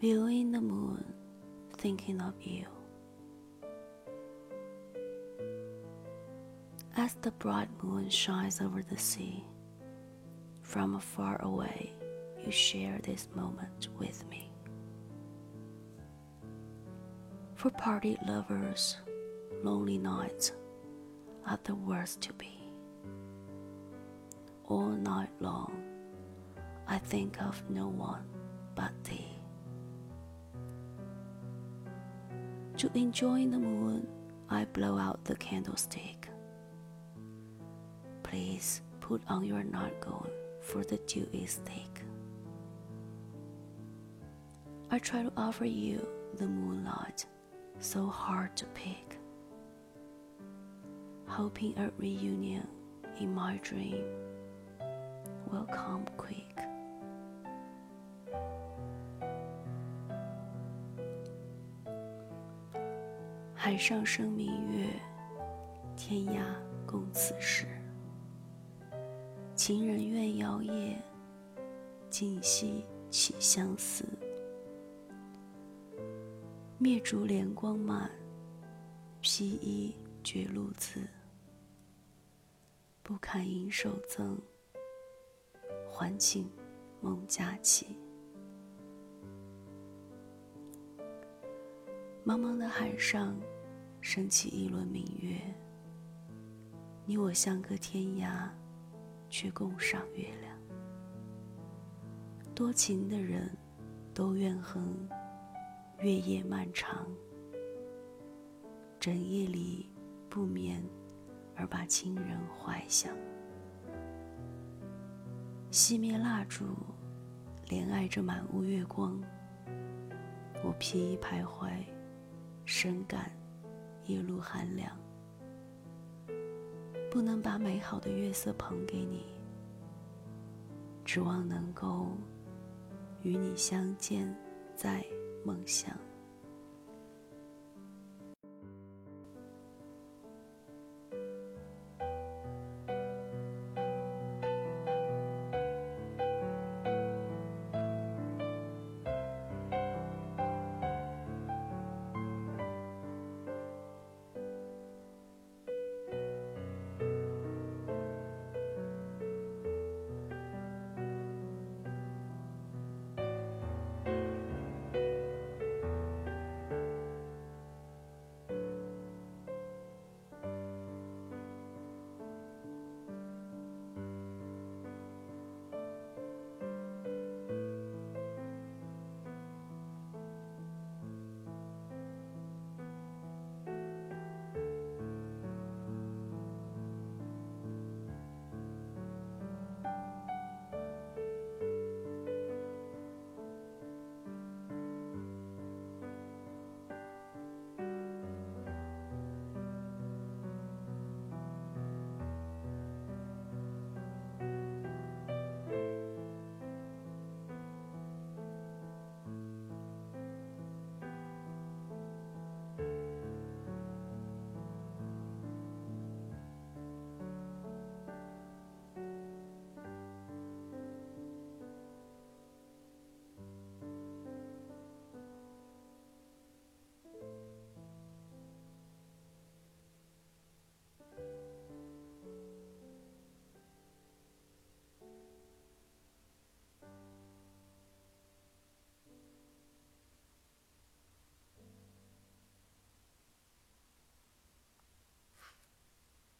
viewing the moon, thinking of you. As the bright moon shines over the sea, from afar away, you share this moment with me. For party lovers, lonely nights are the worst to be. All night long, I think of no one To enjoy the moon, I blow out the candlestick. Please put on your nightgown, for the dew is thick. I try to offer you the moonlight, so hard to pick. Hoping a reunion in my dream will come quick. 海上生明月，天涯共此时。情人怨遥夜，今夕起相思。灭烛怜光满，披衣觉露滋。不堪盈手赠，还请梦佳期。茫茫的海上，升起一轮明月。你我相隔天涯，却共赏月亮。多情的人，都怨恨月夜漫长，整夜里不眠，而把亲人怀想。熄灭蜡烛，怜爱着满屋月光。我披衣徘徊。深感夜路寒凉，不能把美好的月色捧给你，指望能够与你相见在梦乡。